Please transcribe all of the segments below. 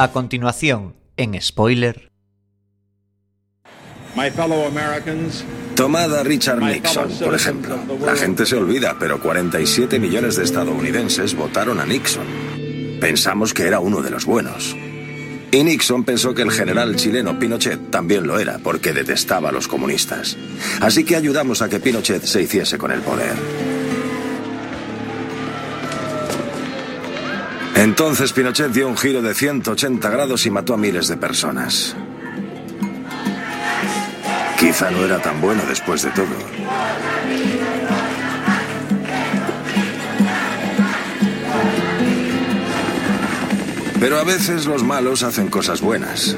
A continuación, en spoiler. Tomad a Richard Nixon, por ejemplo. La gente se olvida, pero 47 millones de estadounidenses votaron a Nixon. Pensamos que era uno de los buenos. Y Nixon pensó que el general chileno Pinochet también lo era, porque detestaba a los comunistas. Así que ayudamos a que Pinochet se hiciese con el poder. Entonces Pinochet dio un giro de 180 grados y mató a miles de personas. Quizá no era tan bueno después de todo. Pero a veces los malos hacen cosas buenas.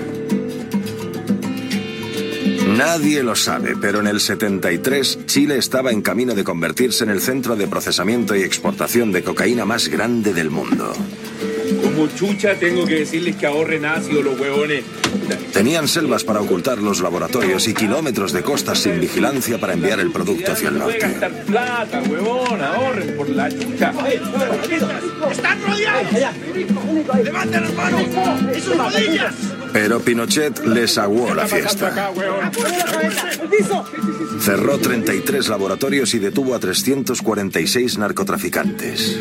Nadie lo sabe, pero en el 73 Chile estaba en camino de convertirse en el centro de procesamiento y exportación de cocaína más grande del mundo. Como chucha tengo que decirles que ahorren ácido los huevones. Tenían selvas para ocultar los laboratorios y kilómetros de costas sin vigilancia para enviar el producto hacia el norte. gastar plata, huevón, ahorren por la chucha. ¡Están rodeados! ¡Levanten las manos! ¡Esos rodillas! Pero Pinochet les aguó la fiesta. Cerró 33 laboratorios y detuvo a 346 narcotraficantes.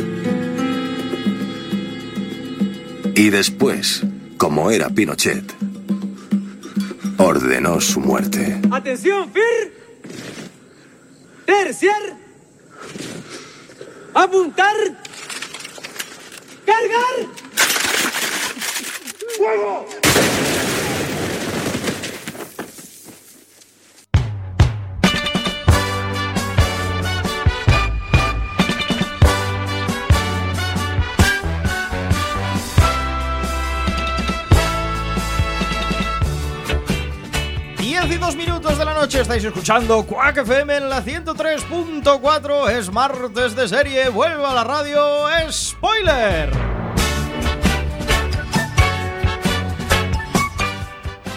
Y después, como era Pinochet, ordenó su muerte. Atención, Fir. Terciar. Apuntar. Cargar. Estáis escuchando Quack FM en la 103.4. Es martes de serie, vuelve a la radio Spoiler.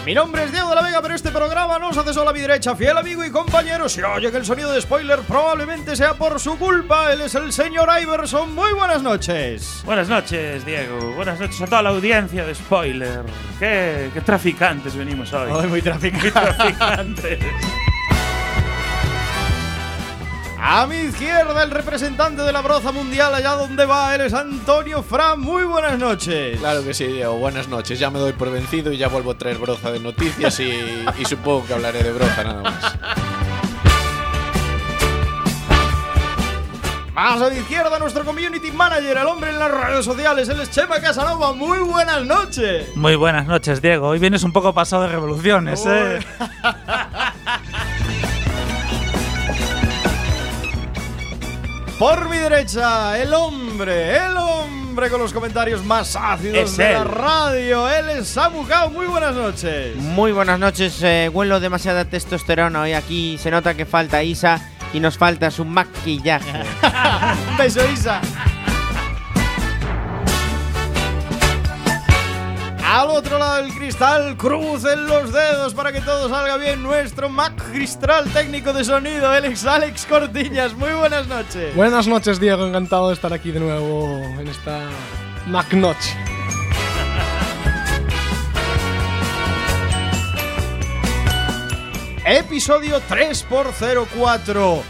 Mi nombre es Diego de la Vega, pero este programa no os hace solo a mi derecha, fiel amigo y compañero. Si oye que el sonido de spoiler probablemente sea por su culpa, él es el señor Iverson. Muy buenas noches. Buenas noches, Diego. Buenas noches a toda la audiencia de Spoiler. Qué, qué traficantes venimos hoy. Hoy muy Muy traficante. traficantes. A mi izquierda, el representante de la broza mundial, allá donde va, él es Antonio Fran. Muy buenas noches. Claro que sí, Diego. Buenas noches. Ya me doy por vencido y ya vuelvo a traer broza de noticias y, y supongo que hablaré de broza nada más. Más a mi izquierda, nuestro community manager, el hombre en las redes sociales, él es Chema Casanova. Muy buenas noches. Muy buenas noches, Diego. Hoy vienes un poco pasado de revoluciones, ¿eh? Por mi derecha, el hombre, el hombre con los comentarios más ácidos Es de la radio. Él es Samu Kao. Muy buenas noches. Muy buenas noches, eh, huelo demasiada testosterona hoy aquí. Se nota que falta Isa y nos falta su maquillaje. Beso, Isa. Al otro lado del cristal, crucen los dedos para que todo salga bien. Nuestro magistral técnico de sonido, el ex Alex Cortiñas. Muy buenas noches. Buenas noches, Diego. Encantado de estar aquí de nuevo en esta McNoche. Episodio 3x04.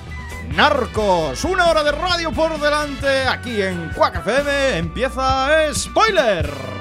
Narcos, una hora de radio por delante. Aquí en Quack FM empieza Spoiler.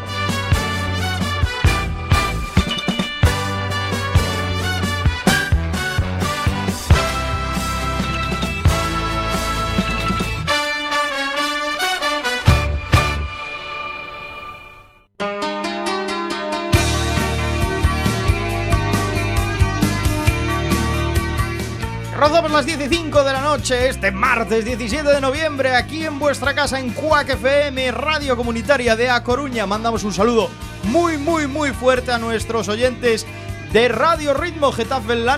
Las 15 de la noche, este martes 17 de noviembre, aquí en vuestra casa en Cuac FM, Radio Comunitaria de A Coruña. Mandamos un saludo muy, muy, muy fuerte a nuestros oyentes de Radio Ritmo Getafe en la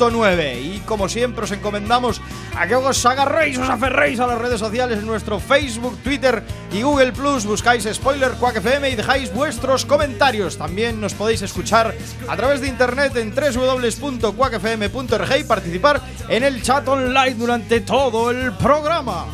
99.9. Y como siempre, os encomendamos a que os agarréis, os aferréis a las redes sociales en nuestro Facebook, Twitter y Google Plus. Buscáis Spoiler Quack FM y dejáis vuestros comentarios. También nos podéis escuchar a través de internet en www.quackfm.org y participar en el chat online durante todo el programa.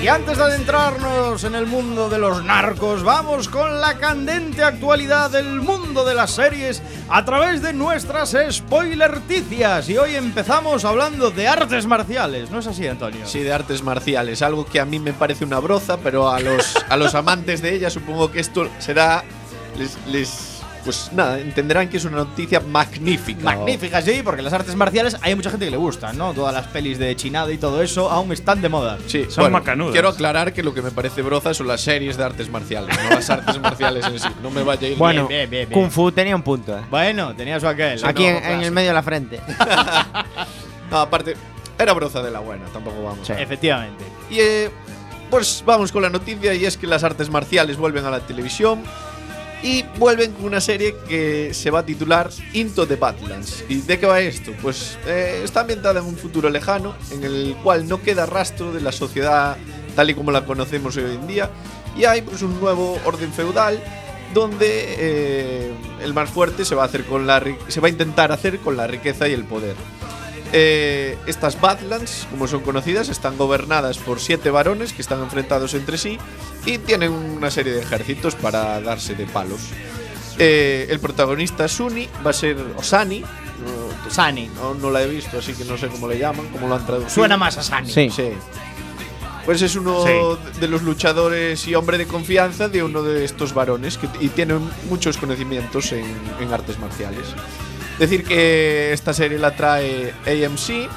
Y antes de adentrarnos en el mundo de los narcos, vamos con la candente actualidad del mundo de las series a través de nuestras spoilerticias. Y hoy empezamos hablando de artes marciales, ¿no es así, Antonio? Sí, de artes marciales, algo que a mí me parece una broza, pero a los, a los amantes de ella supongo que esto será. Les, les- Pues nada, entenderán que es una noticia magnífica. Magnífica, sí, porque las artes marciales hay mucha gente que le gustan, ¿no? Todas las pelis de chinado y todo eso aún están de moda. Sí, Son bueno, macanudas. Quiero aclarar que lo que me parece broza son las series de artes marciales, no las artes marciales en sí. No me vaya a ir Bueno, bien, bien, bien. Kung Fu tenía un punto, ¿eh? Bueno, tenía su aquel. Aquí ¿no? en, en el medio de la frente. No, aparte, era broza de la buena, tampoco vamos. a- Efectivamente. Y eh, pues vamos con la noticia y es que las artes marciales vuelven a la televisión y vuelven con una serie que se va a titular Into the Badlands. ¿Y de qué va esto? Pues eh, está ambientada en un futuro lejano en el cual no queda rastro de la sociedad tal y como la conocemos hoy en día y hay pues un nuevo orden feudal donde eh, el más fuerte se va a hacer con la se va a intentar hacer con la riqueza y el poder. Eh, estas Badlands, como son conocidas, están gobernadas por siete varones que están enfrentados entre sí y tienen una serie de ejércitos para darse de palos. Eh, el protagonista Suni va a ser Osani. No, Sani. no, no la he visto, así que no sé cómo le llaman, cómo lo han traducido. Suena más a Sani. Sí. Sí. Pues es uno Sí. de los luchadores y hombre de confianza de uno de estos varones que, y tiene muchos conocimientos en, en artes marciales. Decir que esta serie la trae AMC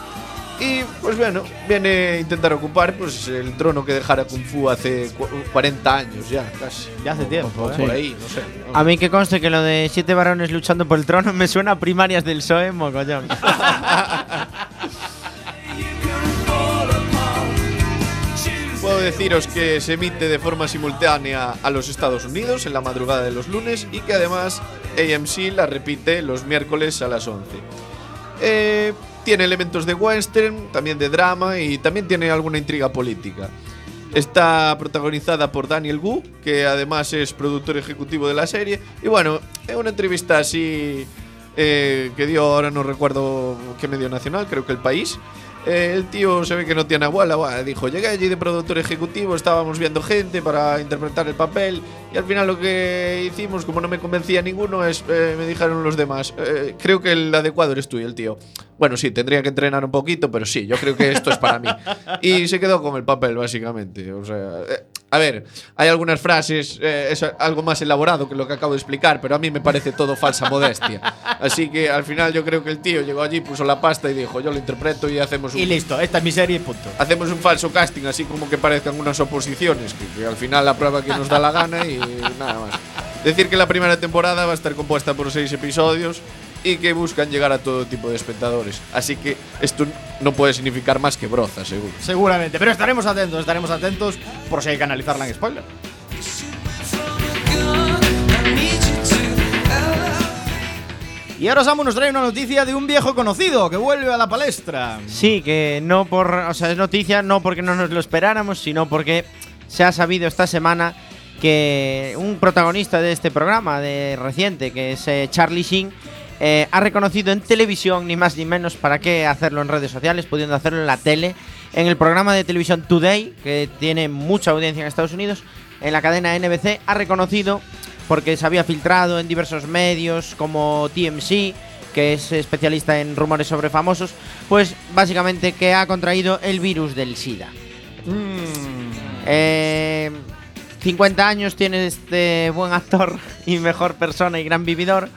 y pues bueno, viene a intentar ocupar pues el trono que dejara Kung Fu hace cu- 40 años ya, casi. Ya hace tiempo, o ¿eh? por Sí. ahí, no sé. A mí que conste que lo de siete varones luchando por el trono me suena a primarias del PSOE, mogollón. deciros que se emite de forma simultánea a los Estados Unidos en la madrugada de los lunes y que además AMC la repite los miércoles a las 11. Eh, tiene elementos de western, también de drama y también tiene alguna intriga política. Está protagonizada por Daniel Wu, que además es productor ejecutivo de la serie. Y bueno, en una entrevista así eh, que dio, ahora no recuerdo qué medio nacional, creo que el país. Eh, el tío se ve que no tiene abuela, bueno, dijo, llegué allí de productor ejecutivo, estábamos viendo gente para interpretar el papel y al final lo que hicimos, como no me convencía ninguno, es, eh, me dijeron los demás, eh, creo que el adecuado eres tú y el tío. Bueno, sí, tendría que entrenar un poquito, pero sí, yo creo que esto es para mí. Y se quedó con el papel, básicamente. O sea, eh, a ver, hay algunas frases, eh, es algo más elaborado que lo que acabo de explicar, pero a mí me parece todo falsa modestia. Así que al final yo creo que el tío llegó allí, puso la pasta y dijo, yo lo interpreto y hacemos un, Y listo, esta es mi serie, punto. hacemos un falso casting, así como que parezcan unas oposiciones, que, que al final la prueba que nos da la gana y nada más. Decir que la primera temporada va a estar compuesta por seis episodios y que buscan llegar a todo tipo de espectadores. Así que esto no puede significar más que broza, seguro. Seguramente, pero estaremos atentos, estaremos atentos por si hay que analizarla en spoiler. Y ahora Samu nos trae una noticia de un viejo conocido que vuelve a la palestra. Sí, que no por. O sea, es noticia no porque no nos lo esperáramos, sino porque se ha sabido esta semana que un protagonista de este programa de reciente, que es eh, Charlie Sheen, eh, ha reconocido en televisión, ni más ni menos, para qué hacerlo en redes sociales, pudiendo hacerlo en la tele, en el programa de televisión Today, que tiene mucha audiencia en Estados Unidos, en la cadena NBC, ha reconocido, porque se había filtrado en diversos medios como TMC, que es especialista en rumores sobre famosos, pues básicamente que ha contraído el virus del SIDA. Eh, 50 años tiene este buen actor y mejor persona y gran vividor.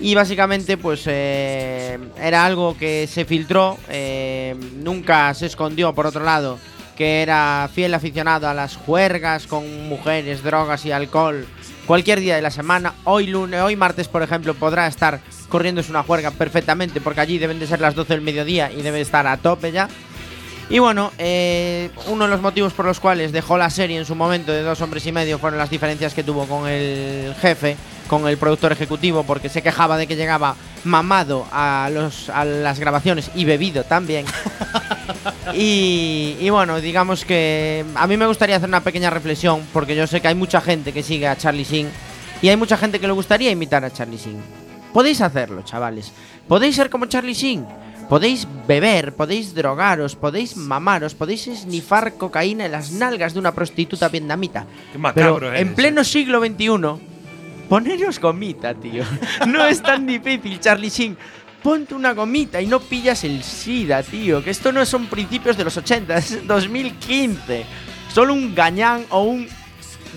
Y básicamente, pues eh, era algo que se filtró, eh, nunca se escondió, por otro lado, que era fiel aficionado a las juergas con mujeres, drogas y alcohol cualquier día de la semana. Hoy lunes, hoy martes, por ejemplo, podrá estar corriéndose una juerga perfectamente, porque allí deben de ser las 12 del mediodía y debe estar a tope ya. Y bueno, eh, uno de los motivos por los cuales dejó la serie en su momento de dos hombres y medio fueron las diferencias que tuvo con el jefe, con el productor ejecutivo, porque se quejaba de que llegaba mamado a, los, a las grabaciones y bebido también. y, y bueno, digamos que a mí me gustaría hacer una pequeña reflexión, porque yo sé que hay mucha gente que sigue a Charlie Sheen y hay mucha gente que le gustaría imitar a Charlie Sheen. Podéis hacerlo, chavales. Podéis ser como Charlie Sheen. Podéis beber, podéis drogaros, podéis mamaros, podéis esnifar cocaína en las nalgas de una prostituta vietnamita. Qué macabro Pero eres. en pleno siglo XXI, poneros gomita, tío. No es tan difícil, Charlie Sheen. Ponte una gomita y no pillas el SIDA, tío. Que esto no son principios de los 80, es 2015. Solo un gañán o un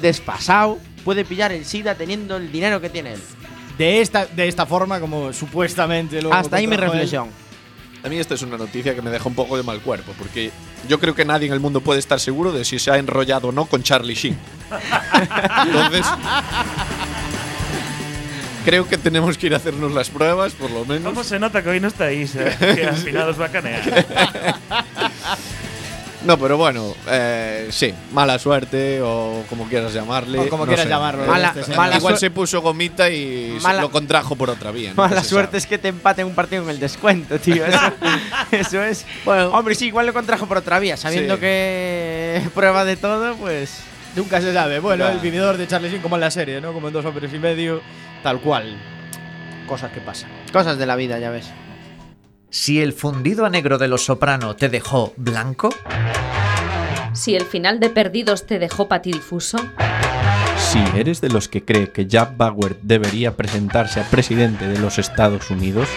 desfasado puede pillar el SIDA teniendo el dinero que tiene él. De esta, de esta forma, como supuestamente lo Hasta ahí mi contrajo él. A mí esta es una noticia que me deja un poco de mal cuerpo, porque yo creo que nadie en el mundo puede estar seguro de si se ha enrollado o no con Charlie Sheen. Entonces, creo que tenemos que ir a hacernos las pruebas, por lo menos. ¿Cómo se nota que hoy no está Isa? Que al final os va a canear. No, pero bueno, eh, sí, mala suerte o como quieras llamarle. O como no quieras sé. llamarlo, Mala- este mala Igual se puso gomita y Mala- lo contrajo por otra vía. ¿no? Mala Se suerte sabe. es que te empaten un partido en el descuento, tío. Eso, eso es. Hombre, sí, igual lo contrajo por otra vía. Sabiendo Sí. que prueba de todo, pues. Nunca se sabe. Bueno, el vividor de Charlie Sheen, como en la serie, ¿no? Como en dos hombres y medio, tal cual. Cosas que pasan. Cosas de la vida, ya ves. Si el fundido a negro de los soprano te dejó blanco, Si el final de Perdidos te dejó patidifuso, Si eres de los que cree que Jack Bauer debería presentarse a presidente de los Estados Unidos,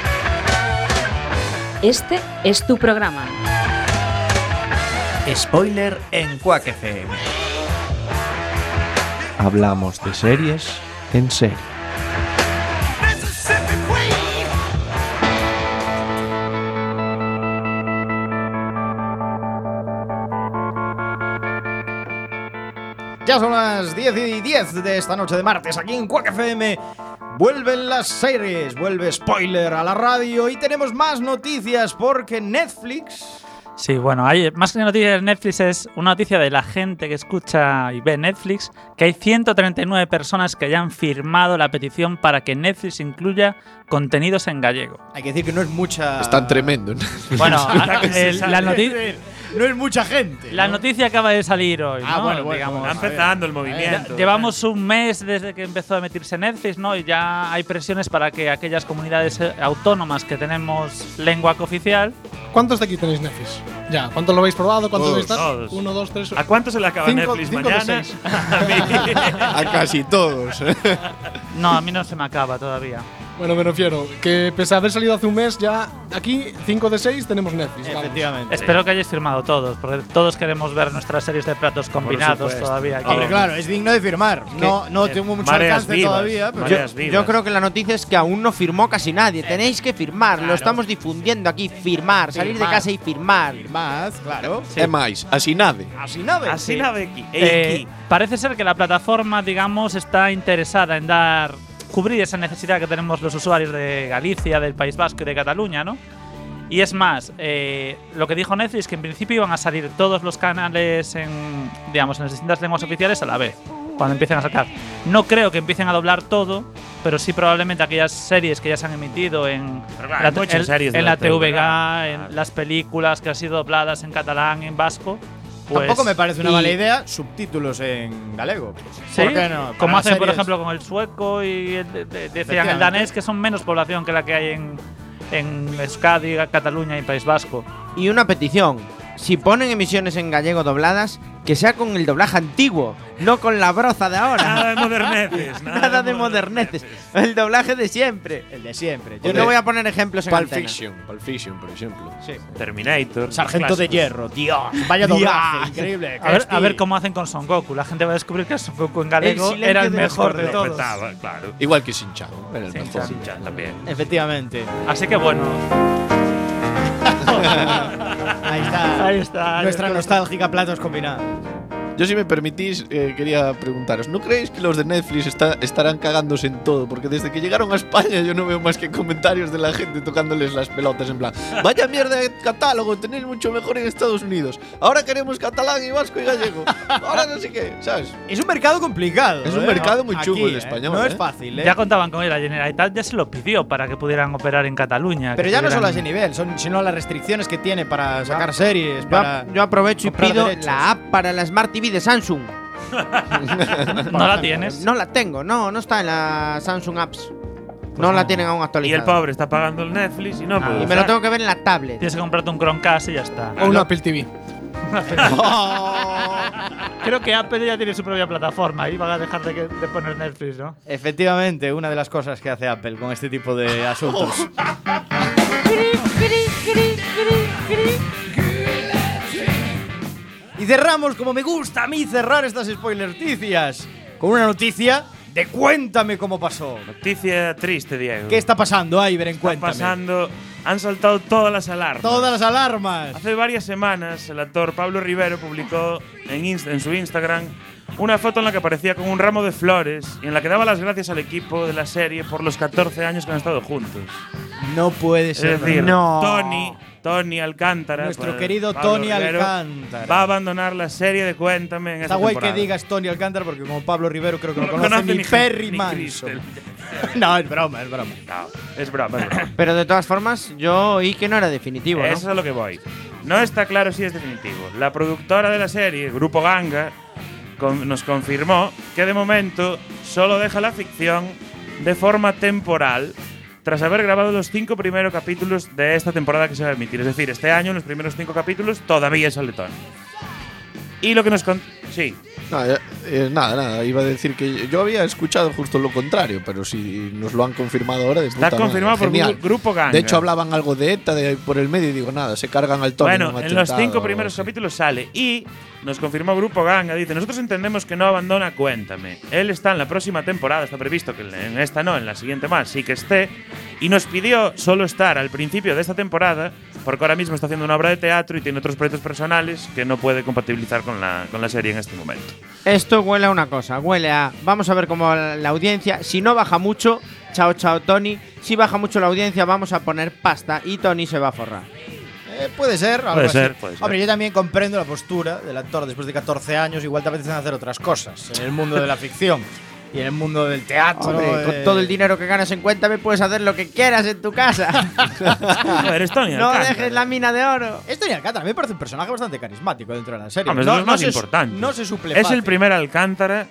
este es tu programa. spoiler en Quack FM. hablamos de series en serie. Ya son las 10 y 10 de esta noche de martes aquí en Quack FM. Vuelven las series, vuelve spoiler a la radio y tenemos más noticias porque Netflix. Sí, bueno, hay más que noticia de Netflix es una noticia de la gente que escucha y ve Netflix, que hay 139 personas que ya han firmado la petición para que Netflix incluya contenidos en gallego. Hay que decir que no es mucha. Es tan tremendo. ¿no? Bueno, la, noti- No es mucha gente. la ¿no? noticia acaba de salir hoy, Ah, ¿no? bueno, bueno, Digamos. Está empezando el movimiento. Llevamos un mes desde que empezó a emitirse Netflix, ¿no? Y ya hay presiones para que aquellas comunidades eh, autónomas que tenemos lengua cooficial ¿Cuántos de aquí tenéis Netflix? Ya, ¿cuántos lo habéis probado? ¿Cuántos Todos. Uno, dos, tres. ¿A cuánto se le acaba Cinco- Netflix cinco mañana? seis. A mí. A casi todos. No, a mí no se me acaba todavía. Bueno, me refiero que pese a haber salido hace un mes, ya aquí 5 de 6 tenemos Netflix. vamos. Efectivamente. Espero que hayáis firmado todos, porque todos queremos ver nuestras series de platos combinados todavía. aquí. Hombre, claro, es digno de firmar. No, no eh, tengo mucho alcance vivas, todavía, pero. Yo, yo creo que la noticia es que aún no firmó casi nadie. Tenéis que firmar, lo estamos difundiendo aquí. Firmar, salir de casa y firmar. Más, claro. É máis, así nade. Así nada. Así la de aquí. Eh, parece ser que la plataforma, digamos, está interesada en dar cubrir esa necesidad que tenemos los usuarios de Galicia, del País Vasco y de Cataluña, ¿no? Y es más, eh, lo que dijo Netflix que en principio iban a salir todos los canales en, digamos, en las distintas lenguas oficiales a la vez, cuando empiecen a sacar. No creo que empiecen a doblar todo, pero sí probablemente aquellas series que ya se han emitido en la, muchas en- la TVG, en las películas que han sido dobladas en catalán, en vasco. Pues, Tampoco me parece una y- mala idea subtítulos en galego. Sí, ¿Por qué no? Como hacen, por ejemplo, con el sueco y el, de- de- decían el danés, que son menos población que la que hay en, en Euskadi, Cataluña y País Vasco. Y una petición. Si ponen emisiones en gallego dobladas, que sea con el doblaje antiguo, no con la broza de ahora. Nada de moderneces. Nada de moderneces. El doblaje de siempre. El de siempre. Yo no voy a poner ejemplos en Pulp antena. Fiction, Pulp Fiction, por ejemplo. Sí. Terminator. Sargento de hierro, Dios. Vaya Dios. doblaje, increíble. A ver, a ver cómo hacen con Son Goku. La gente va a descubrir que Son Goku en galego silencio era el de mejor de corderos. todos. Petaba, claro. Igual que Shin-Chan. Era el Shin-Chan. mejor. Shin-Chan también. Efectivamente. Así que bueno, Ahí está. ahí está. Nuestra nostálgica platos combinados. Yo, si me permitís, eh, quería preguntaros: ¿no creéis que los de Netflix está- estarán cagándose en todo? Porque desde que llegaron a España yo no veo más que comentarios de la gente tocándoles las pelotas en plan: Vaya mierda de catálogo, tenéis mucho mejor en Estados Unidos. Ahora queremos catalán y vasco y gallego. Ahora no sé qué, ¿sabes? Es un mercado complicado. Es un ¿eh? mercado muy Aquí, chungo el ¿eh? español, No es fácil, ¿eh? Ya contaban con él, la Generalitat ya se lo pidió para que pudieran operar en Cataluña. Pero ya no solo a ese nivel, son, sino las restricciones que tiene para sacar series, Yo, para. yo aprovecho y pido derechos. la app para la Smart TV de Samsung. No la tienes. No la tengo, no, no está en la Samsung Apps. no la tienen aún Y actualizada. el pobre está pagando el Netflix y no Ah, puede Y me lo tengo que ver en la tablet. Tienes que comprarte un Chromecast y ya está. O un Apple TV. Creo que Apple ya tiene su propia plataforma y van a dejar de, de poner Netflix, ¿no? Efectivamente, una de las cosas que hace Apple con este tipo de asuntos. Y cerramos, como me gusta a mí cerrar estas spoilerticias, con una noticia de Cuéntame cómo pasó. Noticia triste, Diego. ¿Qué está pasando, Iber, en Está Cuéntame? pasando? Han saltado todas las alarmas. Todas las alarmas. Hace varias semanas, el actor Pablo Rivero publicó en su Instagram una foto en la que aparecía con un ramo de flores y en la que daba las gracias al equipo de la serie por los 14 años que han estado juntos. No puede Es ser. decir, no. Tony, Tony Alcántara, Nuestro pues, querido Pablo Tony Rivero, Alcántara. va a abandonar la serie de Cuéntame en Está esta guay que digas Tony Alcántara porque como Pablo Rivero creo que no, No conoce, conoce ni, ni Perry ni Manson. No, es broma, es broma. No, es broma, es broma. Pero de todas formas, yo oí que no era definitivo, ¿no? Eso es a lo que voy. No está claro si es definitivo. La productora de la serie, Grupo Ganga, nos confirmó que de momento solo deja la ficción de forma temporal tras haber grabado los cinco primeros capítulos de esta temporada que se va a emitir. Es decir, este año, los primeros cinco capítulos, todavía sale Tony. Y lo que nos con Sí. Nada, eh, nada, nada, iba a decir que yo había escuchado justo lo contrario, pero si nos lo han confirmado ahora, de Está puta madre, confirmado por genial. Gru- Grupo Ganga. De hecho, hablaban algo de ETA de, por el medio y digo, nada, se cargan al Tony. Bueno, en los cinco primeros capítulos sale y nos confirmó Grupo Ganga, dice, nosotros entendemos que no abandona Cuéntame. Él está en la próxima temporada, está previsto que en esta no, en la siguiente más, sí que esté, y nos pidió solo estar al principio de esta temporada, porque ahora mismo está haciendo una obra de teatro y tiene otros proyectos personales que no puede compatibilizar con la, con la serie en este momento. Esto huele a una cosa, huele a. Vamos a ver cómo la la audiencia. Si no baja mucho, chao, chao, Tony. Si baja mucho la audiencia, vamos a poner pasta y Tony se va a forrar. Eh, puede ser, algo Puede así. ser, puede ser. Hombre, yo también comprendo la postura del actor después de 14 años. Igual te apetecen hacer otras cosas en el mundo de la ficción y en el mundo del teatro. Hombre, eh. con todo el dinero que ganas en Cuéntame, puedes hacer lo que quieras en tu casa. Joder, es Tony no Alcántara. dejes la mina de oro. Es Tony Alcántara, a mí me parece un personaje bastante carismático dentro de la serie. Hombre, es no, no más se importantes. No se suple Es fácil. el primer Alcántara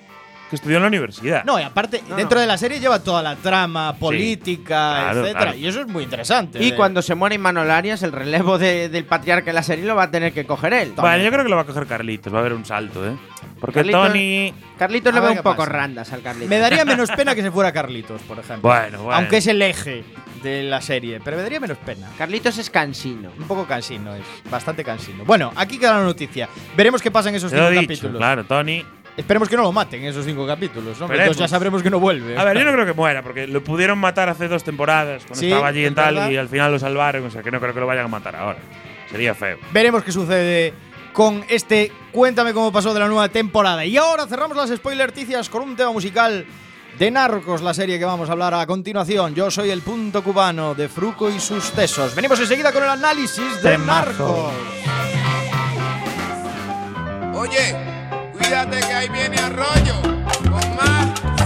que estudió en la universidad. No, y aparte, No, dentro no. de la serie lleva toda la trama política, Claro, etcétera. claro. Y eso es muy interesante. Y de- cuando se muere Imanol Arias, el relevo de- del patriarca de la serie lo va a tener que coger él. Vale, yo creo que lo va a coger Carlitos, va a haber un salto, ¿eh? Porque Carlitos- Tony. Carlitos le A ve ver un poco pasa. randas al Carlitos. Me daría menos pena que se fuera Carlitos, por ejemplo. Bueno, bueno. Aunque es el eje de la serie, pero me daría menos pena. Carlitos es cansino. Un poco cansino, es bastante cansino. Bueno, aquí queda la noticia. Veremos qué pasa en esos Te lo cinco he dicho, capítulos. claro, Tony. Esperemos que no lo maten en esos cinco capítulos, ¿no? Entonces ya sabremos que no vuelve. A ver, yo no creo que muera, porque lo pudieron matar hace dos temporadas, cuando Sí, estaba allí en tal, verdad. y al final lo salvaron, o sea que no creo que lo vayan a matar ahora. Sería feo. Veremos qué sucede con este Cuéntame cómo pasó de la nueva temporada. Y ahora cerramos las spoilerticias con un tema musical de Narcos, la serie que vamos a hablar a continuación. Yo soy el punto cubano de Fruco y sus tesos. Venimos enseguida con el análisis de Temazo. Narcos. Oye, cuídate que ahí viene arroyo con más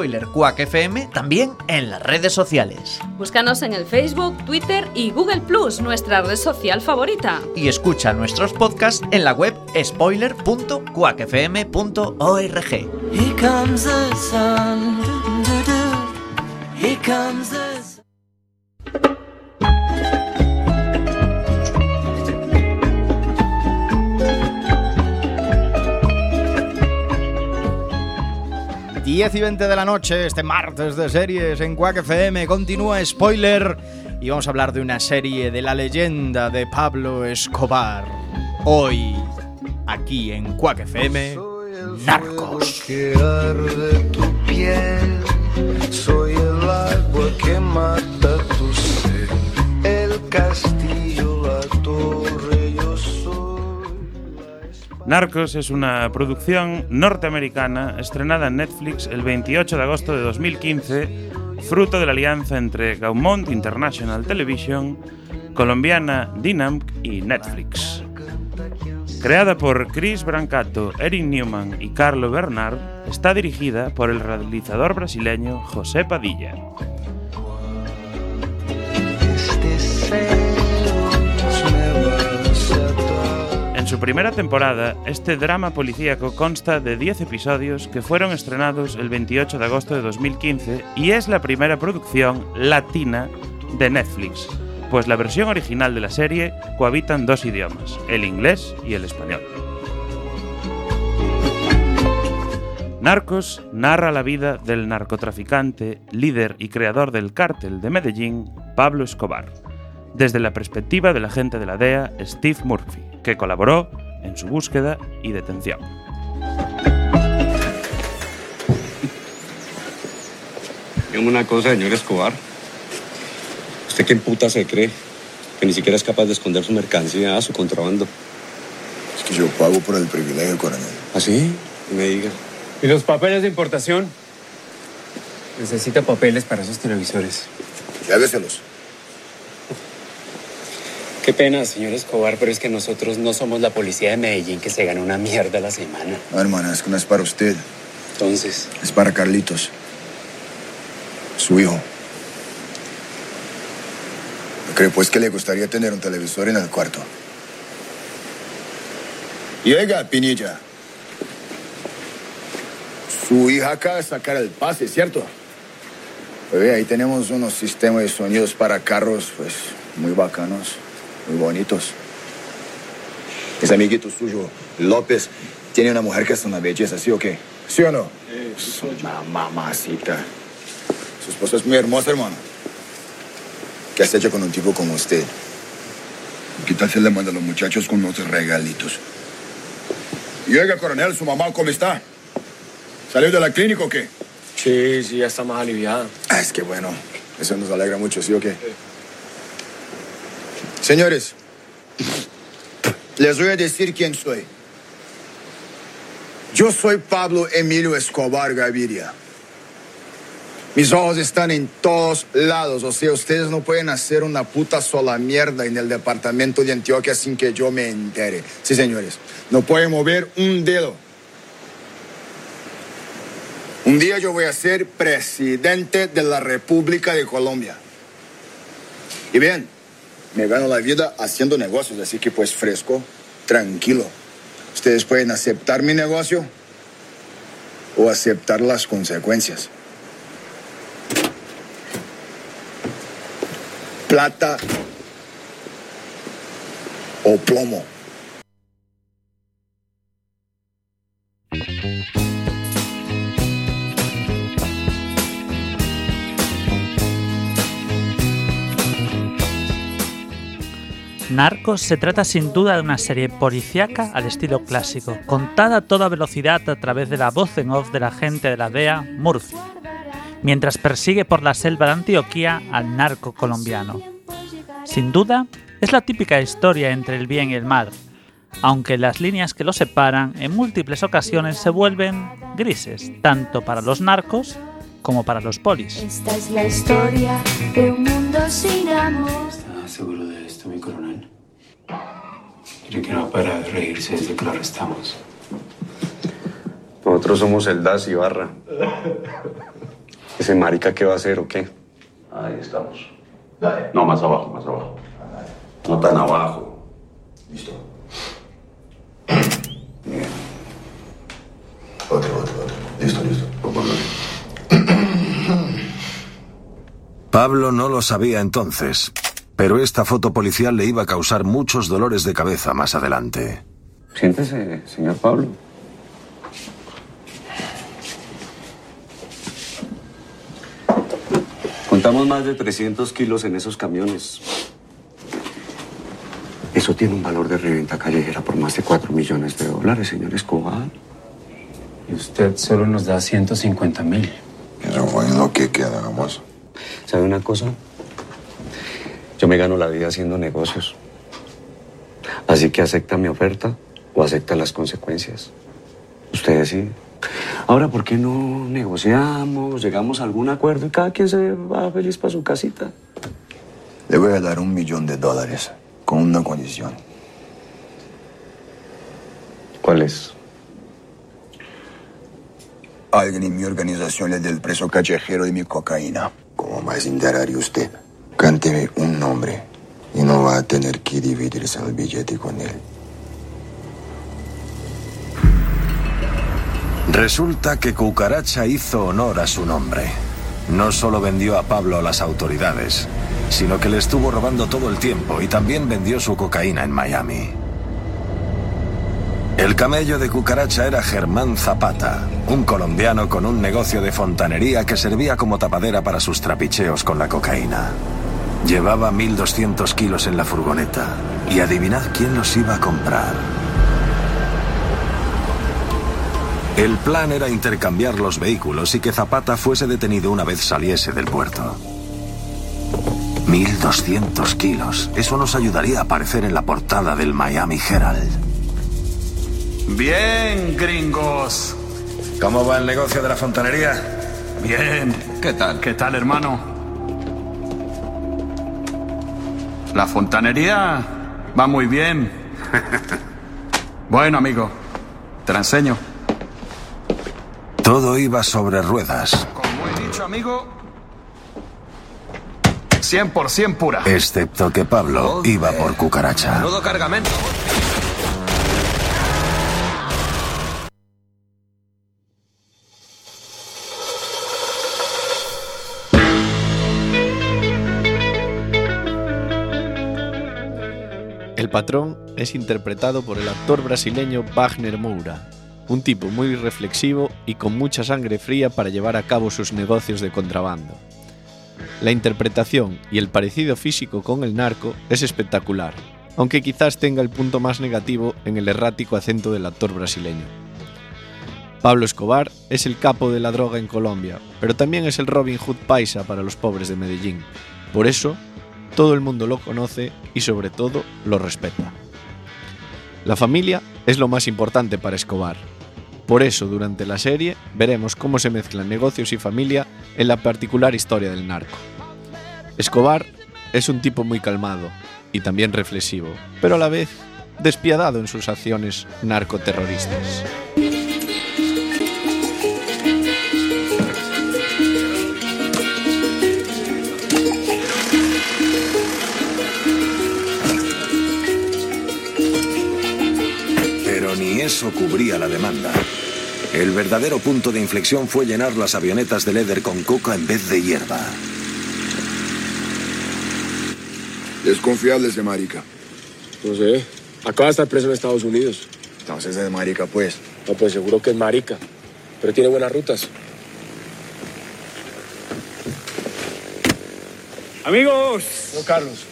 Spoiler Quack FM también en las redes sociales. Búscanos en el Facebook, Twitter y Google Plus, nuestra red social favorita. Y escucha nuestros podcasts en la web spoiler.quackfm.org. 10 y 20 de la noche, este martes de series en Quack FM, continúa spoiler y vamos a hablar de una serie de la leyenda de Pablo Escobar. Hoy, aquí en Quack FM, Narcos. que arde tu piel. Soy el agua que mata tu sed. El castillo, Narcos es una producción norteamericana estrenada en Netflix el 28 de agosto de 2015, fruto de la alianza entre Gaumont International Television, colombiana Dynamc y Netflix. Creada por Chris Brancato, Erin Newman y Carlo Bernard, está dirigida por el realizador brasileño José Padilla. Su primera temporada, este drama policíaco consta de 10 episodios que fueron estrenados el 28 de agosto de 2015 y es la primera producción latina de Netflix, pues la versión original de la serie cohabitan dos idiomas, el inglés y el español. Narcos narra la vida del narcotraficante, líder y creador del cártel de Medellín, Pablo Escobar, desde la perspectiva del agente de la DEA, Steve Murphy, que colaboró en su búsqueda y detención. Dígame una cosa, señor Escobar. ¿Usted qué puta se cree? Que ni siquiera es capaz de esconder su mercancía, su contrabando. Es que yo pago por el privilegio, coronel. ¿Ah, sí? Me diga. ¿Y los papeles de importación? Necesita papeles para esos televisores. Lléveselos. Qué pena, señor Escobar, pero es que nosotros no somos la policía de Medellín que se gana una mierda a la semana. No, hermana, es que no es para usted. Entonces, Es para Carlitos. Su hijo. ¿No cree pues que le gustaría tener un televisor en el cuarto? Oiga, Pinilla. Su hija acaba de sacar el pase, ¿cierto? Ve, ahí tenemos unos sistemas de sonidos para carros, pues, muy bacanos, muy bonitos. Ese amiguito suyo, López, tiene una mujer que es una belleza, ¿sí o qué? ¿Sí o no? Es una mamacita. Su esposa es muy hermosa, hermano. ¿Qué has hecho con un tipo como usted? ¿Qué tal se le manda a los muchachos con unos regalitos? Y oiga, coronel, ¿su mamá cómo está? ¿Salió de la clínica o qué? sí, sí, ya está más aliviada. Ah, es que bueno, eso nos alegra mucho, ¿sí o qué? Señores, les voy a decir quién soy. Yo soy Pablo Emilio Escobar Gaviria. Mis ojos están en todos lados, o sea, ustedes no pueden hacer una puta sola mierda en el departamento de Antioquia sin que yo me entere. Sí, señores, no pueden mover un dedo. Un día yo voy a ser presidente de la República de Colombia. Y bien, me gano la vida haciendo negocios, así que pues fresco, tranquilo. Ustedes pueden aceptar mi negocio o aceptar las consecuencias. Plata o plomo. Narcos se trata sin duda de una serie policíaca al estilo clásico, contada a toda velocidad a través de la voz en off del agente de la DEA, Murphy, mientras persigue por la selva de Antioquía al narco colombiano. Sin duda, es la típica historia entre el bien y el mal, aunque las líneas que los separan en múltiples ocasiones se vuelven grises, tanto para los narcos como para los polis. Esta es la historia de un mundo sin amor. ¿Estás seguro de esto, mi coronel? Mire que no para de reírse desde que lo arrestamos. No, Nosotros somos el DAS y Barra. ¿Ese marica qué va a hacer o qué? Ahí estamos. Dale. No, más abajo, más abajo. No tan abajo. Listo. Bien. Otro, otro, otro. Listo, listo. Pablo no lo sabía entonces, pero esta foto policial le iba a causar muchos dolores de cabeza más adelante. Siéntese, señor Pablo. Contamos más de 300 kilos en esos camiones. Eso tiene un valor de reventa callejera por más de 4 millones de dólares, señor Escobar. Y usted solo nos da 150 mil. Eso fue lo que queda, vamos. ¿Sabe una cosa? Yo me gano la vida haciendo negocios. Así que acepta mi oferta o acepta las consecuencias. Usted decide. Ahora, ¿por qué no negociamos, llegamos a algún acuerdo y cada quien se va feliz para su casita? Le voy a dar un millón de dólares con una condición. ¿Cuál es? Alguien en mi organización le dé el preso callejero de mi cocaína. ¿Cómo a enterar usted? Un nombre y no va a tener que dividirse el billete con él. Resulta que Cucaracha hizo honor a su nombre. No solo vendió a Pablo a las autoridades, sino que le estuvo robando todo el tiempo y también vendió su cocaína en Miami. El camello de Cucaracha era Germán Zapata, un colombiano con un negocio de fontanería que servía como tapadera para sus trapicheos con la cocaína. Llevaba 1.200 kilos en la furgoneta y adivinad quién los iba a comprar. El plan era intercambiar los vehículos y que Zapata fuese detenido una vez saliese del puerto. 1.200 kilos. Eso nos ayudaría a aparecer en la portada del Miami Herald. Bien, gringos. ¿Cómo va el negocio de la fontanería? Bien. ¿Qué tal? ¿Qué tal, hermano? La fontanería va muy bien. bueno, amigo, te la enseño. Todo iba sobre ruedas, Como he dicho, amigo, 100% pura. excepto que Pablo iba por Cucaracha. Nudo cargamento. El patrón es interpretado por el actor brasileño Wagner Moura, un tipo muy reflexivo y con mucha sangre fría para llevar a cabo sus negocios de contrabando. La interpretación y el parecido físico con el narco es espectacular, aunque quizás tenga el punto más negativo en el errático acento del actor brasileño. Pablo Escobar es el capo de la droga en Colombia, pero también es el Robin Hood paisa para los pobres de Medellín. Por eso, todo el mundo lo conoce y sobre todo lo respeta. La familia es lo más importante para Escobar. Por eso, durante la serie, veremos cómo se mezclan negocios y familia en la particular historia del narco. Escobar es un tipo muy calmado y también reflexivo, pero a la vez despiadado en sus acciones narcoterroristas. Eso cubría la demanda. El verdadero punto de inflexión fue llenar las avionetas de Leder con coca en vez de hierba. Desconfiable ese marica. No sé. Acaba de estar preso en Estados Unidos. Entonces es marica, pues. No, pues seguro que es marica. Pero tiene buenas rutas. Amigos. Don Carlos.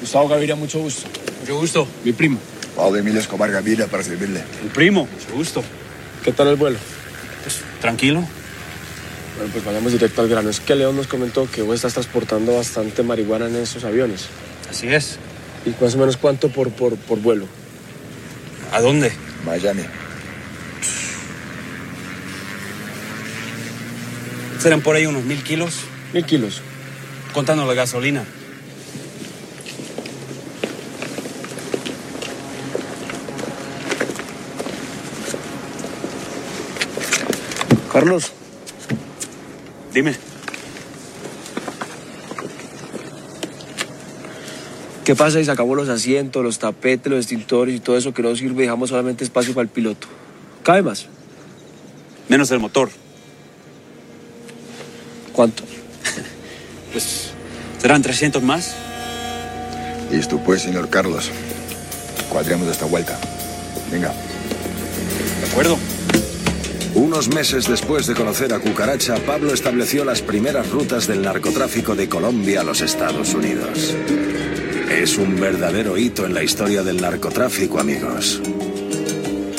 Gustavo Gaviria, mucho gusto. Mucho gusto. Mi primo. Pablo Emilio Escobar Gaviria para servirle. Mi primo. Mucho gusto. ¿Qué tal el vuelo? Pues tranquilo. Bueno, pues vayamos directo al grano. Es que León nos comentó que vos estás transportando bastante marihuana en esos aviones. Así es. ¿Y más o menos cuánto por, por, por vuelo? ¿A dónde? Miami. Serán por ahí unos mil kilos. Mil kilos. Contando la gasolina. Carlos. Dime. ¿Qué pasa si sacamos los asientos, los tapetes, los extintores y todo eso que no sirve y dejamos solamente espacio para el piloto? ¿Cabe más? Menos el motor. ¿Cuánto? Pues serán 300 más. Listo pues, señor Carlos. Cuadremos esta vuelta. Venga. De acuerdo. Unos meses después de conocer a Cucaracha, Pablo estableció las primeras rutas del narcotráfico de Colombia a los Estados Unidos. Es un verdadero hito en la historia del narcotráfico, amigos.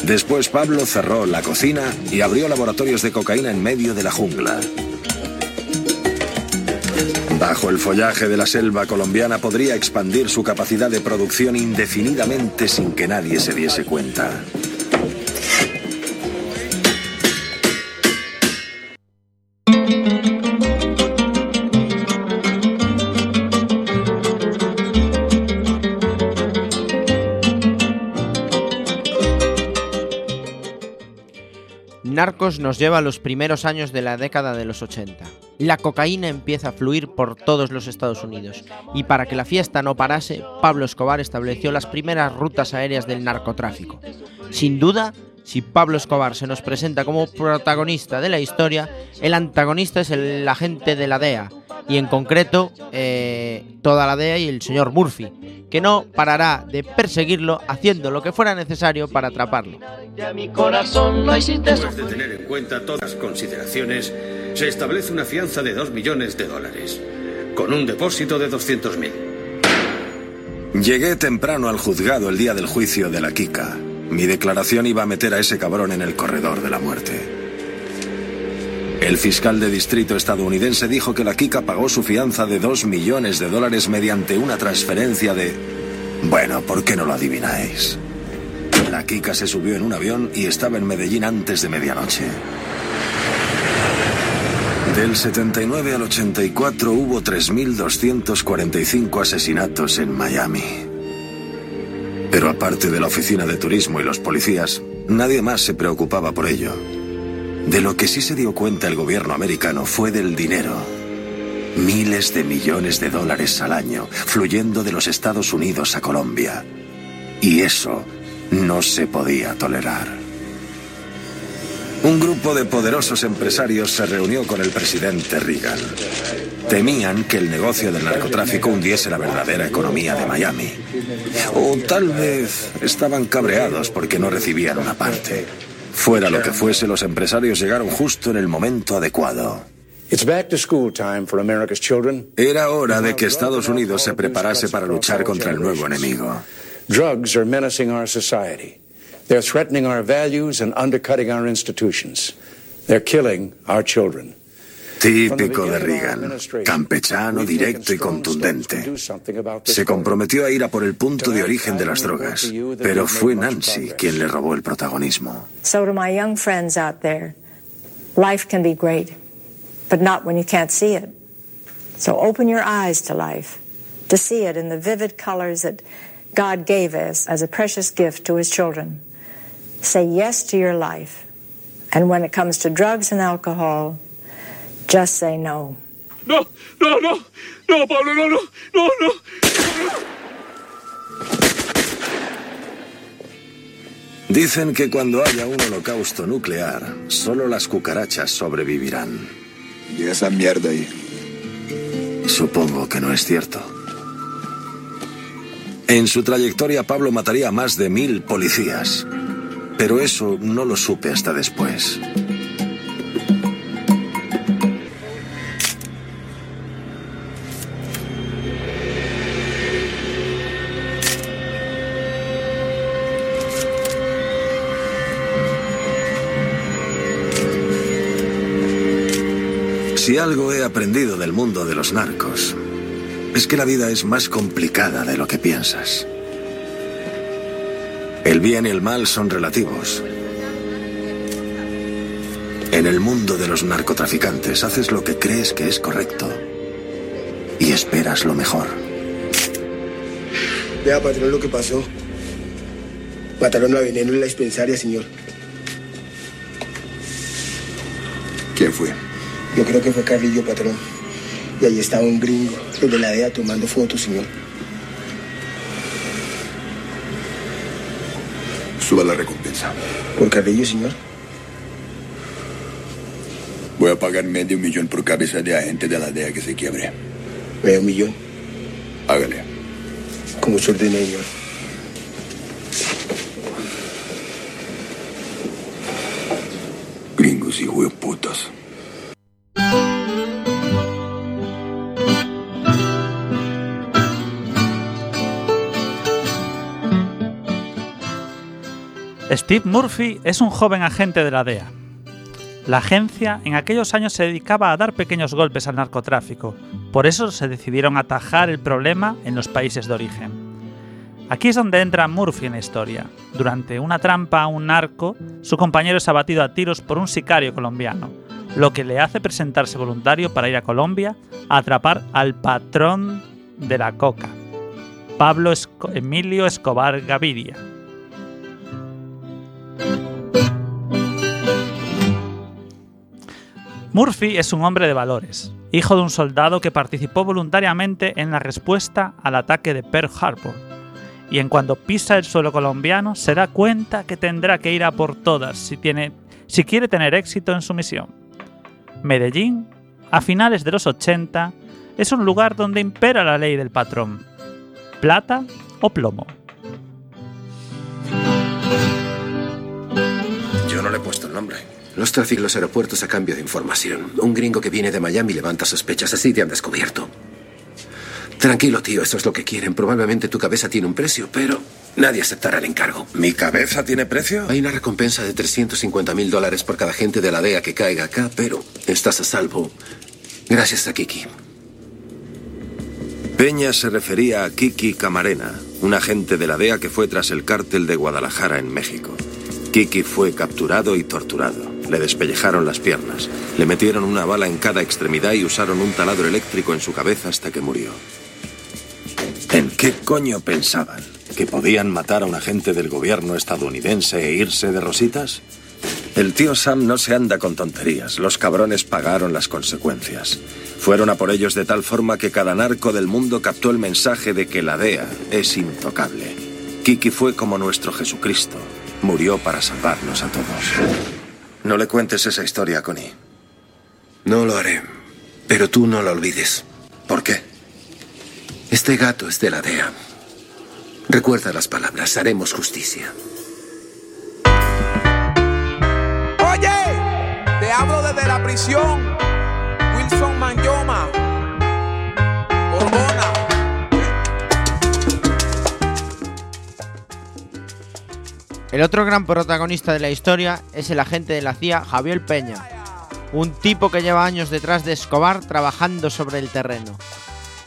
Después Pablo cerró la cocina y abrió laboratorios de cocaína en medio de la jungla. Bajo el follaje de la selva colombiana podría expandir su capacidad de producción indefinidamente sin que nadie se diese cuenta. Nos lleva a los primeros años de la década de los 80. La cocaína empieza a fluir por todos los Estados Unidos y para que la fiesta no parase, Pablo Escobar estableció las primeras rutas aéreas del narcotráfico. Sin duda, si Pablo Escobar se nos presenta como protagonista de la historia, el antagonista es el agente de la DEA y en concreto eh, toda la DEA y el señor Murphy, que no parará de perseguirlo haciendo lo que fuera necesario para atraparlo. Después de tener en cuenta todas las consideraciones, se establece una fianza de 2 millones de dólares, con un depósito de 200.000. Llegué temprano al juzgado el día del juicio de la Kika. Mi declaración iba a meter a ese cabrón en el corredor de la muerte. El fiscal de distrito estadounidense dijo que la Kika pagó su fianza de 2 millones de dólares mediante una transferencia de... Bueno, ¿por qué no lo adivináis? La Kika se subió en un avión y estaba en Medellín antes de medianoche. Del 79 al 84 hubo 3.245 asesinatos en Miami. Pero aparte de la oficina de turismo y los policías, nadie más se preocupaba por ello. De lo que sí se dio cuenta el gobierno americano fue del dinero. Miles de millones de dólares al año fluyendo de los Estados Unidos a Colombia. Y eso no se podía tolerar. Un grupo de poderosos empresarios se reunió con el presidente Reagan. Temían que el negocio del narcotráfico hundiese la verdadera economía de Miami. O tal vez estaban cabreados porque no recibían una parte. Fuera lo que fuese, los empresarios llegaron justo en el momento adecuado. Era hora de que Estados Unidos se preparase para luchar contra el nuevo enemigo. Drugs are menacing our society. They're threatening our values and undercutting our institutions. They're killing our children. Típico de Reagan, campechano, directo y contundente. Se comprometió a ir a por el punto de origen de las drogas, pero fue Nancy quien le robó el protagonismo. So, to my young friends out there, life can be great, but not when you can't see it. So, open your eyes to life, to see it in the vivid colors that God gave us as a precious gift to His children. Say yes to your life. And when it comes to drugs and alcohol, just say no. No, no, no, no, Pablo, no, no, no, no. Dicen que cuando haya un holocausto nuclear, solo las cucarachas sobrevivirán. Y esa mierda ahí. Supongo que no es cierto. En su trayectoria, Pablo mataría a más de mil policías. Pero eso no lo supe hasta después. Si algo he aprendido del mundo de los narcos, es que la vida es más complicada de lo que piensas. El bien y el mal son relativos. En el mundo de los narcotraficantes haces lo que crees que es correcto y esperas lo mejor. Vea, patrón, lo que pasó. Mataron a Veneno en la dispensaria, señor. ¿Quién fue? Yo creo que fue Carrillo, patrón. Y ahí estaba un gringo, el de la DEA, tomando fotos, señor. Suba la recompensa. ¿Por Carrillo, señor? Voy a pagar medio millón por cabeza de agente de la DEA que se quiebre. Medio millón. Hágale. Como se ordene, señor. Gringos hijo de Steve Murphy es un joven agente de la DEA. La agencia en aquellos años se dedicaba a dar pequeños golpes al narcotráfico, por eso se decidieron atajar el problema en los países de origen. Aquí es donde entra Murphy en la historia. Durante una trampa a un narco, su compañero es abatido a tiros por un sicario colombiano, lo que le hace presentarse voluntario para ir a Colombia a atrapar al patrón de la coca, Pablo Emilio Escobar Gaviria. Murphy es un hombre de valores, hijo de un soldado que participó voluntariamente en la respuesta al ataque de Pearl Harbor, y en cuanto pisa el suelo colombiano se da cuenta que tendrá que ir a por todas si, si quiere tener éxito en su misión. Medellín, a finales de los 80, es un lugar donde impera la ley del patrón. Plata o plomo. Yo no le he puesto el nombre. Los trafican los aeropuertos a cambio de información. Un gringo que viene de Miami levanta sospechas. Así te han descubierto. Tranquilo, tío, eso es lo que quieren. Probablemente tu cabeza tiene un precio, pero nadie aceptará el encargo. ¿Mi cabeza tiene precio? Hay una recompensa de 350 mil dólares por cada gente de la DEA que caiga acá, pero estás a salvo. Gracias a Kiki. Peña se refería a Kiki Camarena, un agente de la DEA que fue tras el cártel de Guadalajara en México. Kiki fue capturado y torturado. Le despellejaron las piernas, le metieron una bala en cada extremidad y usaron un taladro eléctrico en su cabeza hasta que murió. ¿En qué coño pensaban? ¿Que podían matar a un agente del gobierno estadounidense e irse de rositas? El tío Sam no se anda con tonterías. Los cabrones pagaron las consecuencias. Fueron a por ellos de tal forma que cada narco del mundo captó el mensaje de que la DEA es intocable. Kiki fue como nuestro Jesucristo. Murió para salvarnos a todos. No le cuentes esa historia a Connie. No lo haré. Pero tú no lo olvides. ¿Por qué? Este gato es de la DEA. Recuerda las palabras, haremos justicia. Oye, te hablo desde la prisión. El otro gran protagonista de la historia es el agente de la CIA Javier Peña, un tipo que lleva años detrás de Escobar trabajando sobre el terreno.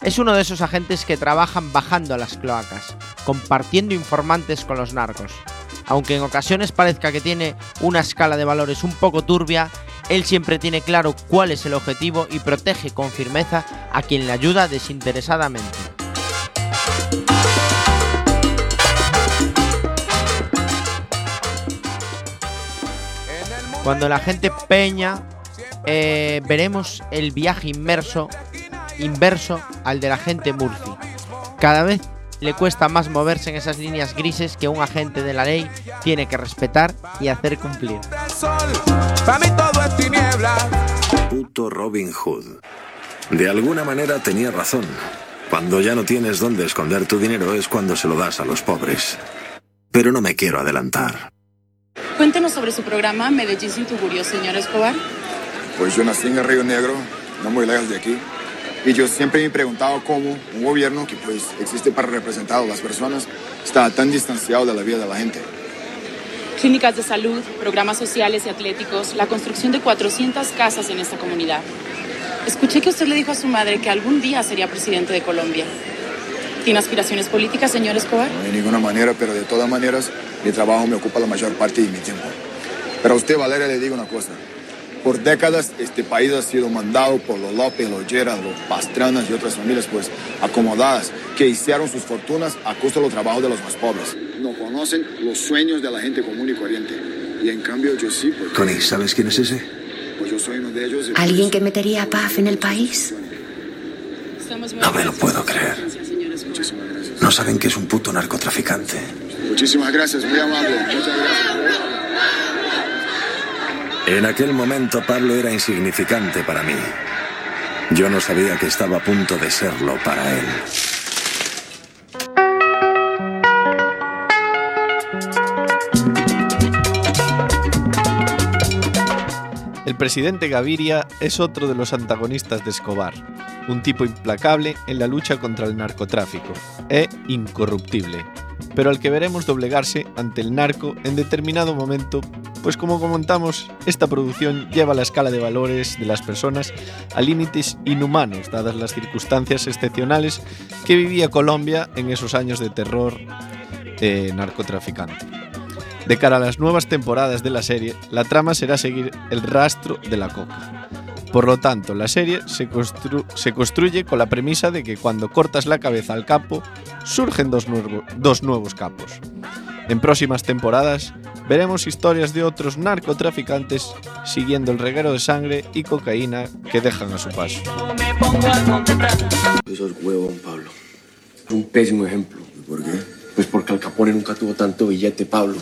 Es uno de esos agentes que trabajan bajando a las cloacas, compartiendo informantes con los narcos. Aunque en ocasiones parezca que tiene una escala de valores un poco turbia, él siempre tiene claro cuál es el objetivo y protege con firmeza a quien le ayuda desinteresadamente. Cuando la gente peña, eh, veremos el viaje inmerso, inverso al de la gente Murphy. Cada vez le cuesta más moverse en esas líneas grises que un agente de la ley tiene que respetar y hacer cumplir. Para mí todo es tiniebla. Puto Robin Hood. De alguna manera tenía razón. Cuando ya no tienes dónde esconder tu dinero es cuando se lo das a los pobres. Pero no me quiero adelantar. Cuéntenos sobre su programa Medellín sin Tugurio, señor Escobar. Pues yo nací en el Río Negro, no muy lejos de aquí. Y yo siempre me he preguntado cómo un gobierno que pues existe para representar a las personas está tan distanciado de la vida de la gente. Clínicas de salud, programas sociales y atléticos, la construcción de 400 casas en esta comunidad. Escuché que usted le dijo a su madre que algún día sería presidente de Colombia. ¿Tiene aspiraciones políticas, señor Escobar? No de ninguna manera, pero de todas maneras, mi trabajo me ocupa la mayor parte de mi tiempo. Pero a usted, Valeria, le digo una cosa. Por décadas, este país ha sido mandado por los López, los Lleras, los Pastranas y otras familias, pues, acomodadas, que hicieron sus fortunas a costa de los trabajos de los más pobres. No conocen los sueños de la gente común y corriente. Y en cambio, yo sí, porque... Connie, ¿sabes quién es ese? Pues yo soy uno de ellos. y ¿Alguien que metería paz en el país? No me lo puedo creer. No saben que es un puto narcotraficante. Muchísimas gracias, muy amable. Muchas gracias. En aquel momento Pablo era insignificante para mí. Yo no sabía que estaba a punto de serlo para él. Presidente Gaviria es otro de los antagonistas de Escobar, un tipo implacable en la lucha contra el narcotráfico e incorruptible, pero al que veremos doblegarse ante el narco en determinado momento, pues como comentamos, esta producción lleva la escala de valores de las personas a límites inhumanos, dadas las circunstancias excepcionales que vivía Colombia en esos años de terror eh, narcotraficante. De cara a las nuevas temporadas de la serie, la trama será seguir el rastro de la coca. Por lo tanto, la serie se, constru- se construye con la premisa de que cuando cortas la cabeza al capo, surgen dos, nuevo- dos nuevos capos. En próximas temporadas veremos historias de otros narcotraficantes siguiendo el reguero de sangre y cocaína que dejan a su paso. Eso es huevón, Pablo. Es un pésimo ejemplo. ¿Por qué? Pues porque Al Capone nunca tuvo tanto billete, Pablo.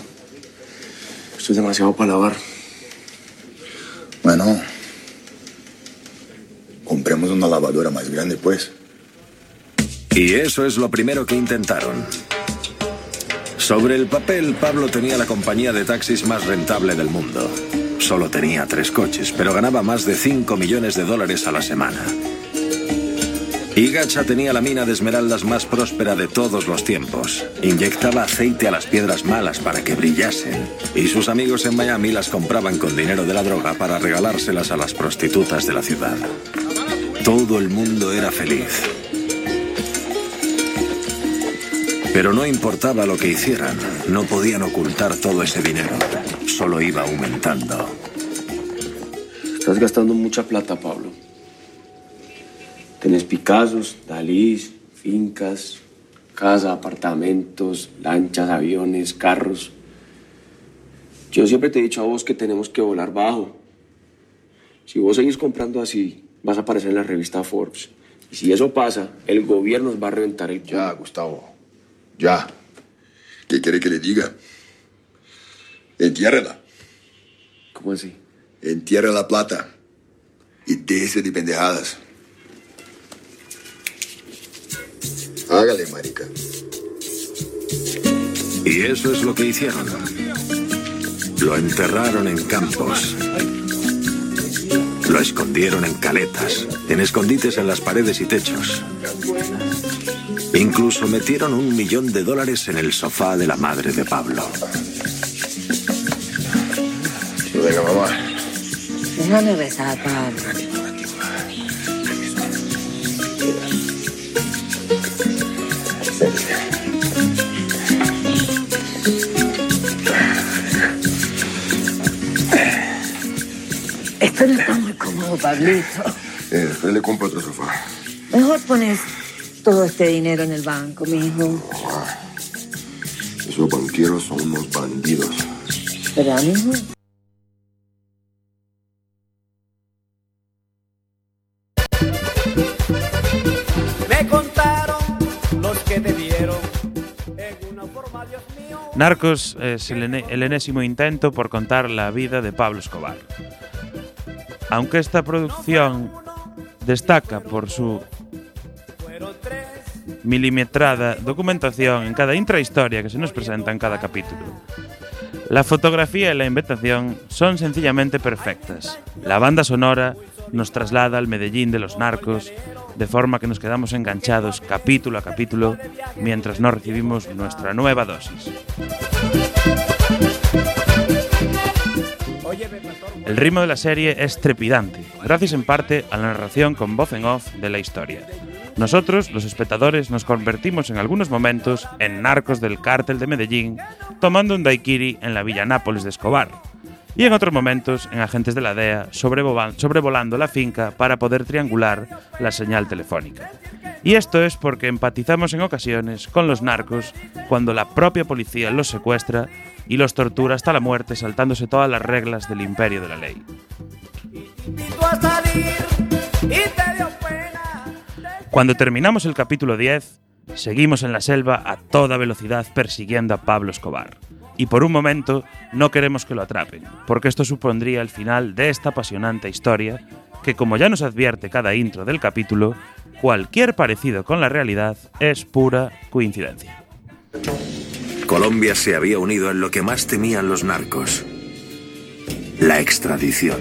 Esto es demasiado para lavar. Bueno, compremos una lavadora más grande, pues. Y eso es lo primero que intentaron. Sobre el papel, Pablo tenía la compañía de taxis más rentable del mundo. Solo tenía tres coches, pero ganaba más de 5 millones de dólares a la semana. Y Gacha tenía la mina de esmeraldas más próspera de todos los tiempos. Inyectaba aceite a las piedras malas para que brillasen. Y sus amigos en Miami las compraban con dinero de la droga para regalárselas a las prostitutas de la ciudad. Todo el mundo era feliz. Pero no importaba lo que hicieran, no podían ocultar todo ese dinero. Solo iba aumentando. Estás gastando mucha plata, Pablo. Tenés Picassos, Dalís, fincas, casa, apartamentos, lanchas, aviones, carros. Yo siempre te he dicho a vos que tenemos que volar bajo. Si vos seguís comprando así, vas a aparecer en la revista Forbes. Y si eso pasa, el gobierno nos va a reventar el Ya, Gustavo. Ya. ¿Qué quiere que le diga? Entiérrela. ¿Cómo así? Entierra la plata. Y déjese de pendejadas. Hágale, marica. Y eso es lo que hicieron. Lo enterraron en campos. Lo escondieron en caletas, en escondites en las paredes y techos. Incluso metieron un millón de dólares en el sofá de la madre de Pablo. Venga, mamá. Déjame besar, Pablo. No está muy cómodo, Pablito. Eh, le compro otro sofá. Mejor pones todo este dinero en el banco, mijo. Esos banqueros son unos bandidos. ¿Verdad, mijo? Me contaron los que te vieron en una forma, Dios mío. Narcos es el, ene- el enésimo intento por contar la vida de Pablo Escobar. Aunque esta producción destaca por su milimetrada documentación en cada intrahistoria que se nos presenta en cada capítulo. La fotografía y la inventación son sencillamente perfectas. La banda sonora nos traslada al Medellín de los narcos, de forma que nos quedamos enganchados capítulo a capítulo mientras no recibimos nuestra nueva dosis. El ritmo de la serie es trepidante, gracias en parte a la narración con voz en off de la historia. Nosotros, los espectadores, nos convertimos en algunos momentos en narcos del cártel de Medellín, tomando un daiquiri en la Villa Nápoles de Escobar, y en otros momentos en agentes de la DEA sobrevolan- sobrevolando la finca para poder triangular la señal telefónica. Y esto es porque empatizamos en ocasiones con los narcos cuando la propia policía los secuestra y los tortura hasta la muerte saltándose todas las reglas del imperio de la ley. Cuando terminamos el capítulo 10, seguimos en la selva a toda velocidad persiguiendo a Pablo Escobar. Y por un momento no queremos que lo atrapen, porque esto supondría el final de esta apasionante historia que, como ya nos advierte cada intro del capítulo, cualquier parecido con la realidad es pura coincidencia. Colombia se había unido en lo que más temían los narcos, la extradición.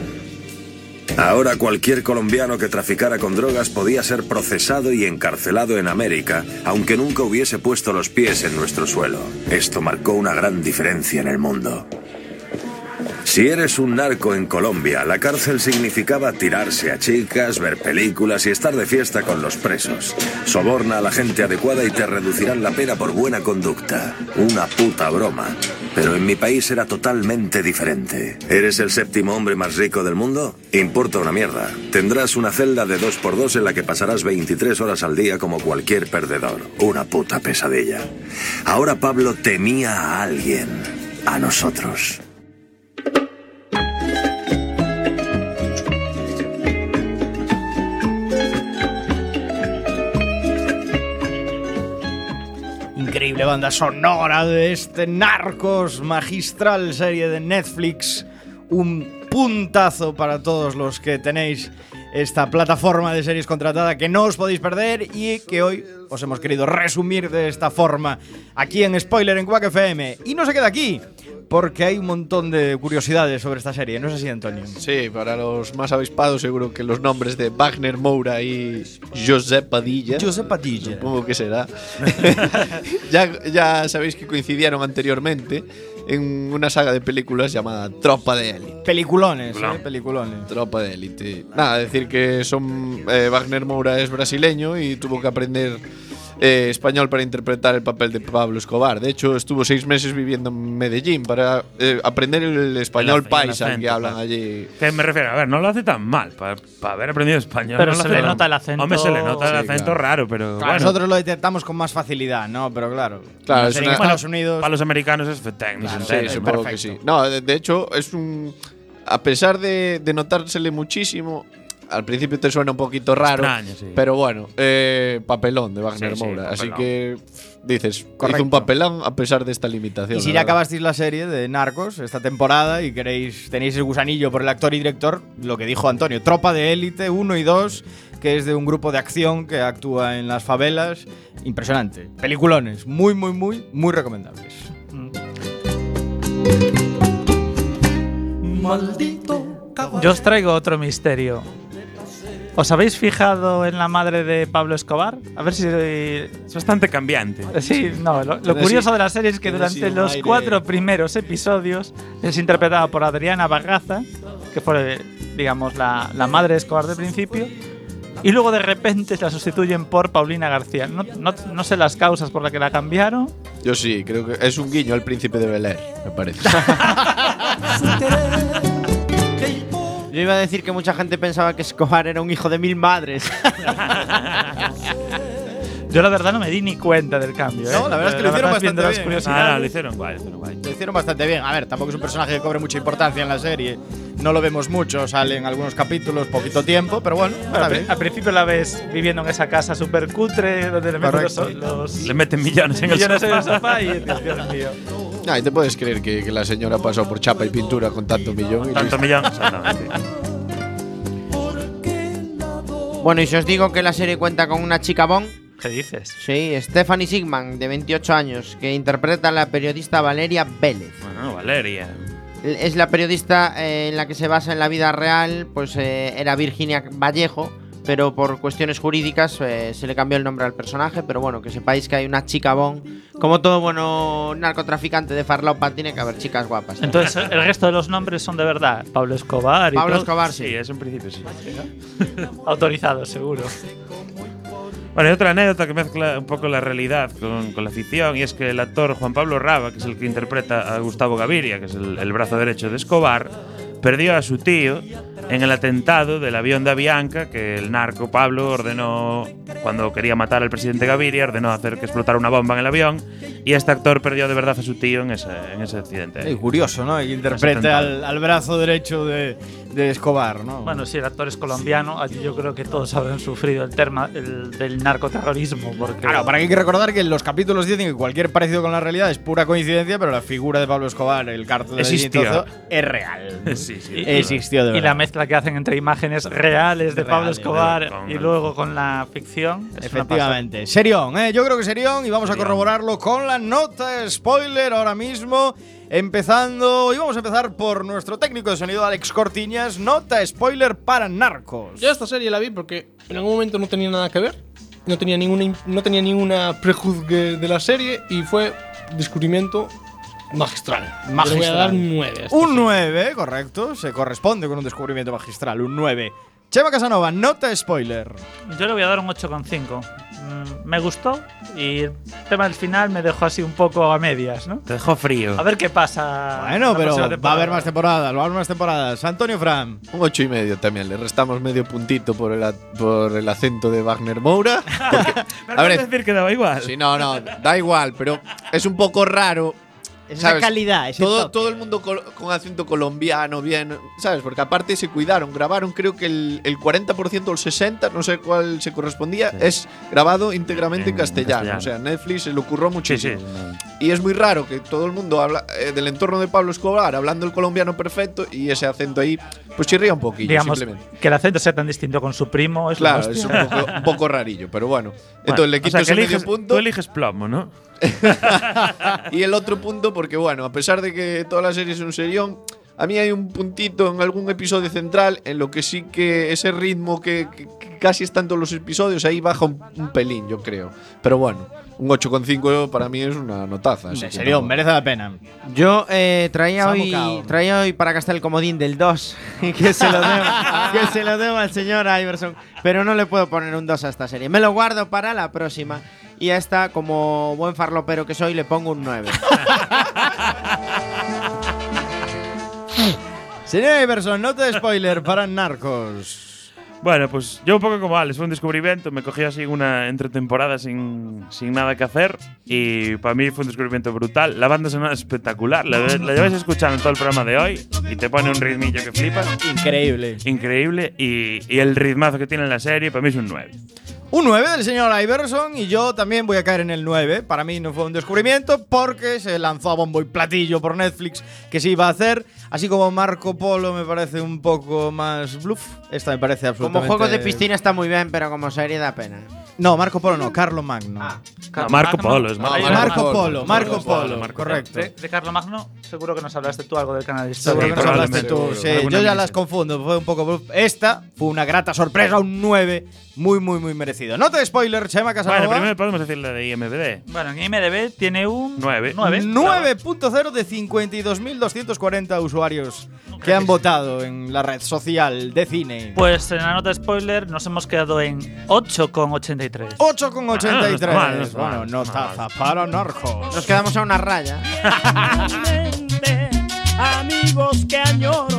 Ahora cualquier colombiano que traficara con drogas podía ser procesado y encarcelado en América, aunque nunca hubiese puesto los pies en nuestro suelo. Esto marcó una gran diferencia en el mundo. Si eres un narco en Colombia, la cárcel significaba tirarse a chicas, ver películas y estar de fiesta con los presos. Soborna a la gente adecuada y te reducirán la pena por buena conducta. Una puta broma. Pero en mi país era totalmente diferente. ¿Eres el séptimo hombre más rico del mundo? Importa una mierda. Tendrás una celda de dos por dos en la que pasarás 23 horas al día como cualquier perdedor. Una puta pesadilla. Ahora Pablo temía a alguien. A nosotros. Increíble banda sonora de este Narcos, magistral serie de Netflix. Un puntazo para todos los que tenéis esta plataforma de series contratada que no os podéis perder y que hoy os hemos querido resumir de esta forma aquí en Spoiler en Quack FM. Y no se queda aquí, porque hay un montón de curiosidades sobre esta serie. ¿No es así, Antonio? Sí, para los más avispados seguro que los nombres de Wagner Moura y Josep Padilla. Josep Padilla. Supongo que será. ya, ya sabéis que coincidieron anteriormente en una saga de películas llamada Tropa de Élite. Peliculones, eh, peliculones. Tropa de Élite. Nada, decir que son eh, Wagner Moura es brasileño y tuvo que aprender eh, español para interpretar el papel de Pablo Escobar. De hecho, estuvo seis meses viviendo en Medellín para eh, aprender el español paisa acento, que hablan claro. allí. Que me refiero, a ver, no lo hace tan mal para, haber aprendido español. Pero no se le nota el acento- Hombre, se le nota el acento claro. raro, pero Claro, bueno. Nosotros lo detectamos con más facilidad, ¿no? Pero claro. Es una- Estados Unidos. Para los americanos es técnico. Sí, supongo que sí. No, de, de hecho, es un. A pesar de, de notársele muchísimo, al principio te suena un poquito raro. Extraño, sí. Pero bueno, eh, papelón de Wagner Sí, sí, Moura. Así papelón. que pff, dices, Correcto. hizo un papelón a pesar de esta limitación. Y si la ya verdad. acabasteis la serie de Narcos esta temporada y queréis tenéis el gusanillo por el actor y director, lo que dijo Antonio, Tropa de Élite 1 y 2, que es de un grupo de acción que actúa en las favelas, impresionante. Peliculones, muy muy muy muy recomendables. Yo os traigo otro misterio. ¿Os habéis fijado en la madre de Pablo Escobar? A ver si. Es bastante cambiante. Sí, no. Lo, lo curioso de la serie es que durante los aire- cuatro primeros episodios es interpretada por Adriana Bagaza, que fue, digamos, la, la madre de Escobar de principio. Y luego de repente la sustituyen por Paulina García. No, no- no sé las causas por las que la cambiaron. Yo sí, creo que es un guiño al príncipe de Bel Air, me parece. Yo iba a decir que mucha gente pensaba que Escobar era un hijo de mil madres. Yo la verdad no me di ni cuenta del cambio. No, ¿eh? la verdad es que lo hicieron bastante bien. curiosidades. Ah, no, lo hicieron guay, lo hicieron guay. Lo hicieron bastante bien. A ver, tampoco es un personaje que cobre mucha importancia en la serie. No lo vemos mucho, sale en algunos capítulos, poquito tiempo, pero bueno, al, bien. al principio la ves viviendo en esa casa súper cutre donde le meten los, los- Le meten millones en el millones en el sofá. y dices, Dios mío. Ah, y te puedes creer que, que la señora pasó por chapa y pintura con tanto millón. y Tanto millón, exactamente. Bueno, y si os digo que la serie cuenta con una chica bon, ¿Qué dices? sí, Stephanie Sigman, de 28 años, que interpreta a la periodista Valeria Vélez. Bueno, Valeria. Es la periodista eh, en la que se basa en la vida real, pues eh, era Virginia Vallejo, pero por cuestiones jurídicas eh, se le cambió el nombre al personaje, pero bueno, que sepáis que hay una chica bon. Como todo bueno narcotraficante de farlopa, tiene que haber chicas guapas. Entonces, el resto de los nombres son de verdad. Pablo Escobar y Pablo todo. Escobar, Sí, sí. eso en principio sí. Autorizado, seguro. Bueno, y otra anécdota que mezcla un poco la realidad con, la ficción, y es que el actor Juan Pablo Raba, que es el que interpreta a Gustavo Gaviria, que es el brazo derecho de Escobar, perdió a su tío en el atentado del avión de Avianca que el narco Pablo ordenó cuando quería matar al presidente Gaviria, ordenó hacer que explotara una bomba en el avión y este actor perdió de verdad a su tío en ese, en ese accidente. Sí, curioso, ¿no? Que interprete al, al brazo derecho de, de Escobar, ¿no? Bueno, si el actor es colombiano, allí yo creo que todos habrán sufrido el tema el, del narcoterrorismo. Porque Claro, para que hay que recordar que en los capítulos dicen que cualquier parecido con la realidad es pura coincidencia, pero la figura de Pablo Escobar, el cártel de es real. Sí, sí. Y- Existió de Y la mezcla que hacen entre imágenes reales de Pablo Escobar y luego con la ficción. es Efectivamente. Serión, ¿eh? Yo creo que Serión y vamos a corroborarlo con la nota spoiler ahora mismo. Empezando, y vamos a empezar por nuestro técnico de sonido Alex Cortiñas, nota spoiler para Narcos. Yo esta serie la vi porque en algún momento no tenía nada que ver, no tenía ninguna, no tenía ninguna prejuzgue de la serie y fue descubrimiento magistral. Le voy a Magistral. dar un 9. Un 9, correcto, se corresponde con un descubrimiento magistral, un 9. Chema Casanova, nota spoiler. Yo le voy a dar un 8,5. Mm, me gustó y el tema del final me dejó así un poco a medias, ¿no? Te dejó frío. A ver qué pasa. Bueno, pero va a haber más temporadas, va a haber más temporadas. Antonio Fran. Un ocho y medio también. Le restamos medio puntito por el, por el acento de Wagner Moura. porque- Pero a ver, decir que daba igual. Sí, no, no, da igual, pero es un poco raro. Esa ¿sabes? calidad, ese todo, toque. todo el mundo col- con acento colombiano, bien, ¿sabes? Porque aparte se cuidaron, grabaron, creo que el, el 40% o el 60%, no sé cuál se correspondía, es grabado íntegramente en, En castellano. castellano. O sea, Netflix se le ocurrió Sí, muchísimo. sí. Y es muy raro que todo el mundo habla eh, del entorno de Pablo Escobar hablando el colombiano perfecto y ese acento ahí, pues chirría un poquillo, Digamos simplemente. que el acento sea tan distinto con su primo. Es la Claro, es un poco, un poco rarillo, pero bueno. Entonces Bueno, le o quito sea, que ese medio eliges- punto. Tú eliges plomo, ¿no? y el otro punto, porque bueno, a pesar de que toda la serie es un serión, a mí hay un puntito en algún episodio central en lo que sí que ese ritmo que, que- que casi está en todos los episodios, ahí baja un, un pelín, yo creo. Pero bueno, un 8,5 para mí es una notaza. En serio, no- merece la pena. Yo eh, traía, hoy, traía hoy para gastar el comodín del 2, que se lo debo, que se lo debo al señor Iverson, pero no le puedo poner un 2 a esta serie. Me lo guardo para la próxima y a esta, como buen farlopero que soy, le pongo un 9. Señor Iverson, nota de spoiler para Narcos. Bueno, pues yo un poco como Alex, fue un descubrimiento, me cogí así una entre temporada sin, sin nada que hacer y para mí fue un descubrimiento brutal. La banda sonora es espectacular, la, la lleváis escuchando en todo el programa de hoy y te pone un ritmillo que flipas. Increíble. Increíble y, y el ritmazo que tiene la serie para mí es un 9. Un 9 del señor Iverson y yo también voy a caer en el 9. Para mí no fue un descubrimiento porque se lanzó a bombo y platillo por Netflix que se iba a hacer. Así como Marco Polo me parece un poco más bluff. Esta me parece Como absolutamente... juego de piscina está muy bien, pero como serie da pena. No, Marco Polo no, Carlo Magno. No, Marco Polo, es Marco, Marco Polo, Marco Marco Polo, Marco correcto. De, de Carlo Magno, seguro que nos hablaste tú algo del canal de Seguro historia. que nos hablaste tú. Sí, yo ya las confundo, fue un poco bluff. Esta fue una grata sorpresa, un 9, muy, muy, muy merecido. Nota de spoiler, Chema Casanova. Bueno, primero podemos decir la de IMDb. Bueno, en IMDB tiene un 9. 9. 9.0 de 52.240 usuarios que han votado en la red social de cine. Pues en la nota de spoiler nos hemos quedado en 8,83. 8,83. Ah, no no bueno, no no está taza para narcos. Nos quedamos a una raya. Amigos que añoro.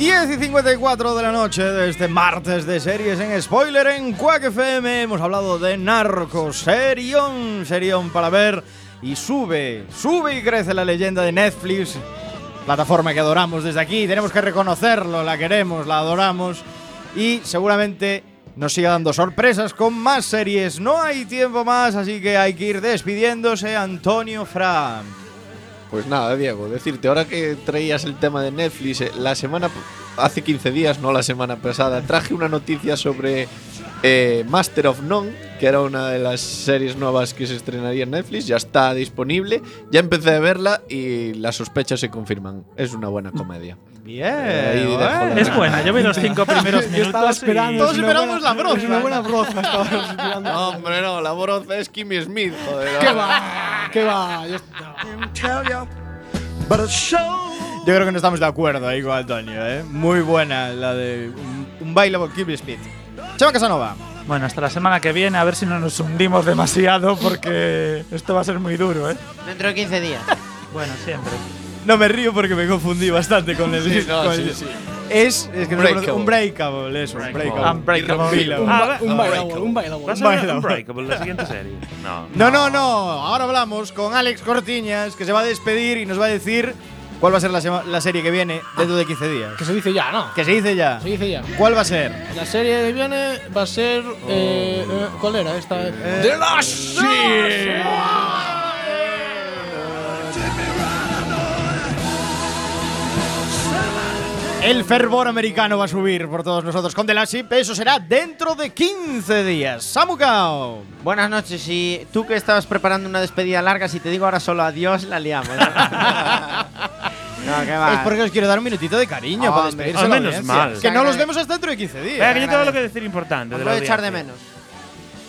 10 y 54 de la noche de este martes de series en spoiler en Quack FM. Hemos hablado de Narcos, serión, serión para ver. Y sube, sube y crece la leyenda de Netflix. Plataforma que adoramos desde aquí. Tenemos que reconocerlo, la queremos, la adoramos. Y seguramente nos siga dando sorpresas con más series. No hay tiempo más, así que hay que ir despidiéndose. Antonio Fran. Pues nada, Diego, decirte, ahora que traías el tema de Netflix, eh, la semana. hace 15 días, no la semana pasada, traje una noticia sobre eh, Master of None, que era una de las series nuevas que se estrenaría en Netflix. Ya está disponible. Ya empecé a verla y las sospechas se confirman. Es una buena comedia. Bien. Eh, Es buena, yo vi los cinco primeros Yo estaba minutos. esperando. y- Todos esperamos buena- la broza. Es una buena broza. esperando. No, hombre, no, la broza es Kimmy Smith, joder. ¿Qué va? ¿Qué va? Yo-. Yo creo que no estamos de acuerdo ahí con Antonio, ¿eh? Muy buena la de un, un baile con Kimmy Smith. Chema Casanova. Bueno, hasta la semana que viene, a ver si no nos hundimos demasiado, porque esto va a ser muy duro, ¿eh? Dentro de 15 días. Bueno, siempre. No me río porque me confundí bastante con el. Sí, no, con sí, el- sí. Es, es que no Unbreakable. un breakable, eso. Un breakable. Unbreakable. Irrompible. Un, Ah, ba- un bailable, un bailable. ¿Va a ser Baila. Unbreakable la siguiente serie? No. No, no, no. Ahora hablamos con Alex Cortiñas, que se va a despedir y nos va a decir cuál va a ser la, la serie que viene dentro de 15 días. Que se dice ya, ¿no? Que se dice ya. Se dice ya. ¿Cuál va a ser? La serie que viene va a ser. eh, eh, ¿Cuál era esta? ¡The Last El fervor americano va a subir por todos nosotros con The Last Ship. Eso será dentro de 15 días. Samucao. Buenas noches. Y tú que estabas preparando una despedida larga, si te digo ahora solo adiós, la liamos. ¿no? No, que va. Es porque os quiero dar un minutito de cariño Hombre, para despedirse de la menos mal. Que no los vemos hasta dentro de 15 días. Venga, que yo tengo algo que decir importante. Os de voy la a echar de menos.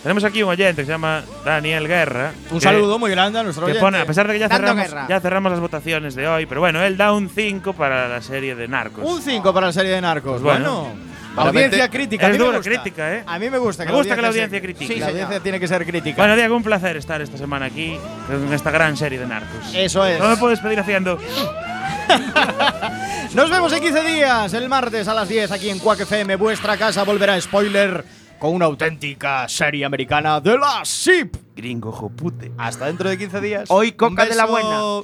Tenemos aquí un oyente que se llama Daniel Guerra. Un que- saludo muy grande a nuestro oyente. pone, a pesar de que ya cerramos, ya cerramos las votaciones de hoy, pero bueno, él da un 5 para la serie de Narcos. Un 5 para la serie de Narcos. Pues bueno. bueno. Audiencia crítica. a Es mí me dura gusta. crítica, ¿eh? A mí me gusta que Me gusta que la sea- audiencia critique. Sí, la audiencia tiene que ser crítica. Bueno, Diego, un placer estar esta semana aquí en esta gran serie de Narcos. Eso es. No me puedo despedir haciendo. Nos vemos en 15 días, el martes a las 10 aquí en Quack FM. Vuestra casa volverá spoiler con una auténtica serie americana de la SIP. Gringo jopute. Hasta dentro de 15 días. Hoy coca de la buena.